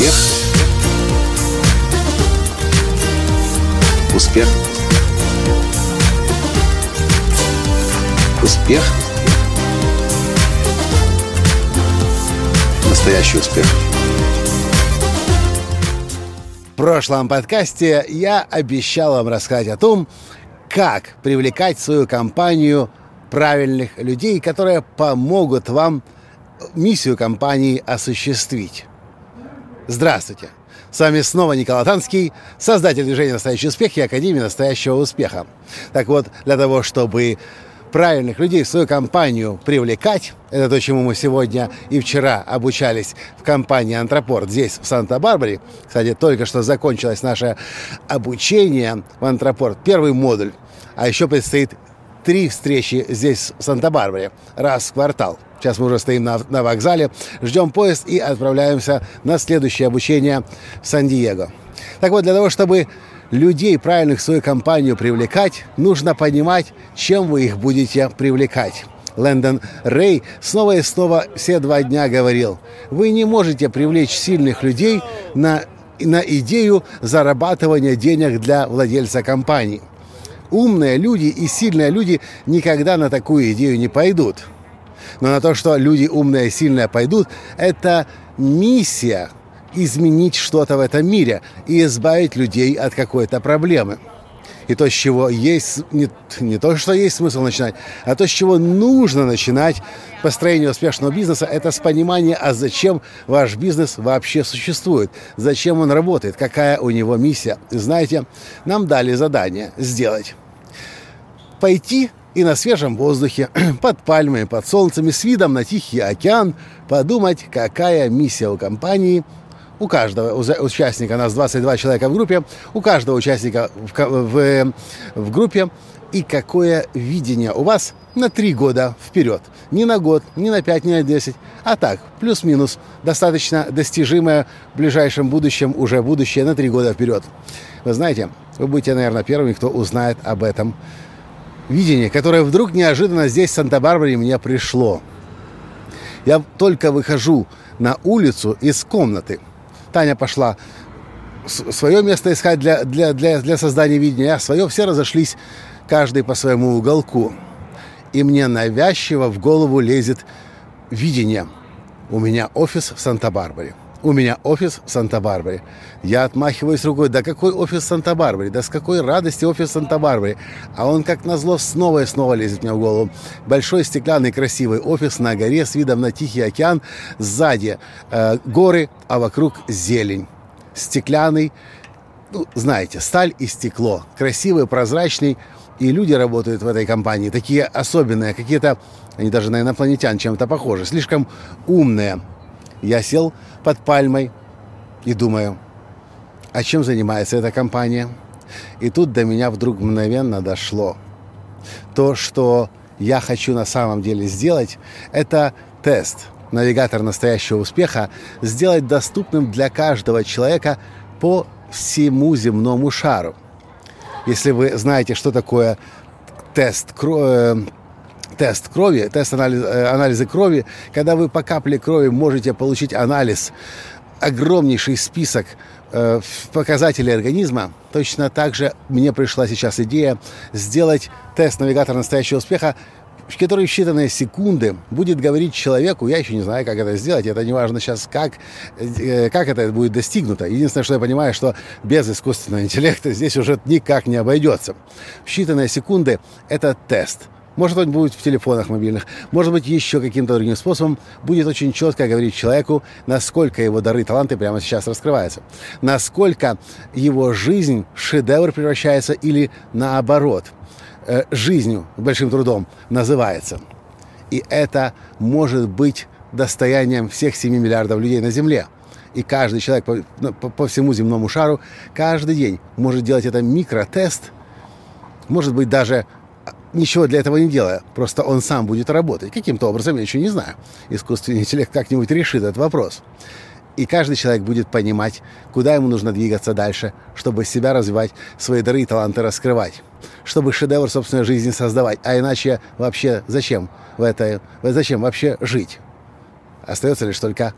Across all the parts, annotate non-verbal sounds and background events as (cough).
Успех. Успех. Успех. Настоящий успех. В прошлом подкасте я обещал вам рассказать о том, как привлекать в свою компанию правильных людей, которые помогут вам миссию компании осуществить. Здравствуйте! С вами снова Николай Танский, создатель движения «Настоящий успех» и Академии «Настоящего успеха». Так вот, для того, чтобы правильных людей в свою компанию привлекать. Это то, чему мы сегодня и вчера обучались в компании «Антропорт» здесь, в Санта-Барбаре. Кстати, только что закончилось наше обучение в «Антропорт». Первый модуль. А еще предстоит три встречи здесь, в Санта-Барбаре, раз в квартал. Сейчас мы уже стоим на, на вокзале, ждем поезд и отправляемся на следующее обучение в Сан-Диего. Так вот, для того, чтобы людей правильных в свою компанию привлекать, нужно понимать, чем вы их будете привлекать. Лэндон Рэй снова и снова все два дня говорил, вы не можете привлечь сильных людей на, на идею зарабатывания денег для владельца компании. Умные люди и сильные люди никогда на такую идею не пойдут. Но на то, что люди умные и сильные пойдут, это миссия изменить что-то в этом мире и избавить людей от какой-то проблемы. И то, с чего есть, не, не то, что есть смысл начинать, а то, с чего нужно начинать построение успешного бизнеса, это с понимания, а зачем ваш бизнес вообще существует, зачем он работает, какая у него миссия. И знаете, нам дали задание сделать. Пойти и на свежем воздухе, (clears throat) под пальмами, под солнцами, с видом на Тихий океан, подумать, какая миссия у компании – у каждого участника, нас 22 человека в группе, у каждого участника в, в, в группе и какое видение у вас на три года вперед. Не на год, не на пять, не на десять, а так, плюс-минус, достаточно достижимое в ближайшем будущем, уже будущее на три года вперед. Вы знаете, вы будете, наверное, первыми, кто узнает об этом видении, которое вдруг неожиданно здесь, в Санта-Барбаре, мне пришло. Я только выхожу на улицу из комнаты – Таня пошла свое место искать для, для, для, для создания видения, а свое все разошлись, каждый по своему уголку. И мне навязчиво в голову лезет видение. У меня офис в Санта-Барбаре. У меня офис в Санта-Барбаре. Я отмахиваюсь рукой. Да какой офис в Санта-Барбаре? Да с какой радости офис в Санта-Барбаре? А он, как назло, снова и снова лезет мне в голову. Большой стеклянный красивый офис на горе с видом на Тихий океан. Сзади э, горы, а вокруг зелень. Стеклянный, ну, знаете, сталь и стекло. Красивый, прозрачный. И люди работают в этой компании. Такие особенные, какие-то, они даже на инопланетян чем-то похожи. Слишком умные. Я сел под пальмой и думаю, а чем занимается эта компания? И тут до меня вдруг мгновенно дошло. То, что я хочу на самом деле сделать, это тест, навигатор настоящего успеха, сделать доступным для каждого человека по всему земному шару. Если вы знаете, что такое тест э, тест крови, тест анализ, э, анализа крови, когда вы по капле крови можете получить анализ, огромнейший список э, показателей организма, точно так же мне пришла сейчас идея сделать тест навигатора настоящего успеха, который в считанные секунды будет говорить человеку, я еще не знаю, как это сделать, это не важно сейчас, как, э, как это будет достигнуто. Единственное, что я понимаю, что без искусственного интеллекта здесь уже никак не обойдется. В считанные секунды это тест – может быть, будет в телефонах мобильных, может быть, еще каким-то другим способом будет очень четко говорить человеку, насколько его дары, таланты прямо сейчас раскрываются, насколько его жизнь в шедевр превращается или наоборот, э, жизнью, большим трудом называется. И это может быть достоянием всех 7 миллиардов людей на Земле. И каждый человек по, ну, по, по всему земному шару каждый день может делать это микротест, может быть, даже ничего для этого не делая. Просто он сам будет работать. Каким-то образом, я еще не знаю. Искусственный интеллект как-нибудь решит этот вопрос. И каждый человек будет понимать, куда ему нужно двигаться дальше, чтобы себя развивать, свои дары и таланты раскрывать, чтобы шедевр собственной жизни создавать. А иначе вообще зачем в это, зачем вообще жить? Остается лишь только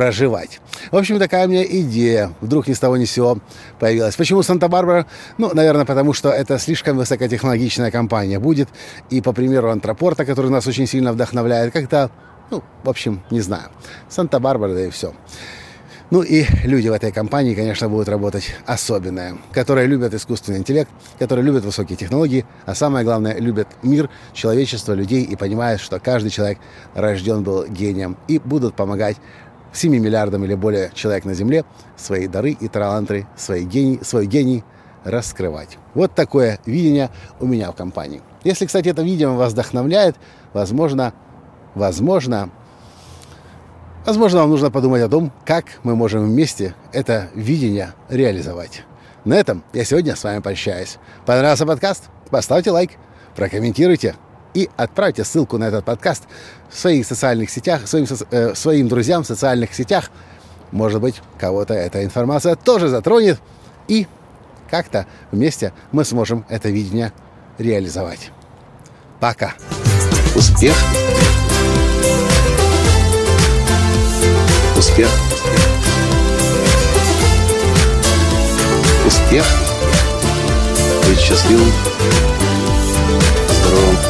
проживать. В общем, такая у меня идея. Вдруг ни с того ни с сего появилась. Почему Санта-Барбара? Ну, наверное, потому что это слишком высокотехнологичная компания будет. И по примеру Антропорта, который нас очень сильно вдохновляет, как-то, ну, в общем, не знаю. Санта-Барбара, да и все. Ну и люди в этой компании, конечно, будут работать особенные, которые любят искусственный интеллект, которые любят высокие технологии, а самое главное, любят мир, человечество, людей и понимают, что каждый человек рожден был гением и будут помогать 7 миллиардам или более человек на Земле свои дары и таланты, свои гений, свой гений раскрывать. Вот такое видение у меня в компании. Если, кстати, это видео вас вдохновляет, возможно, возможно, возможно, вам нужно подумать о том, как мы можем вместе это видение реализовать. На этом я сегодня с вами прощаюсь. Понравился подкаст? Поставьте лайк, прокомментируйте и отправьте ссылку на этот подкаст в своих социальных сетях, своим, э, своим друзьям в социальных сетях. Может быть, кого-то эта информация тоже затронет, и как-то вместе мы сможем это видение реализовать. Пока. Успех. Успех. Успех. Быть счастливым, здоровым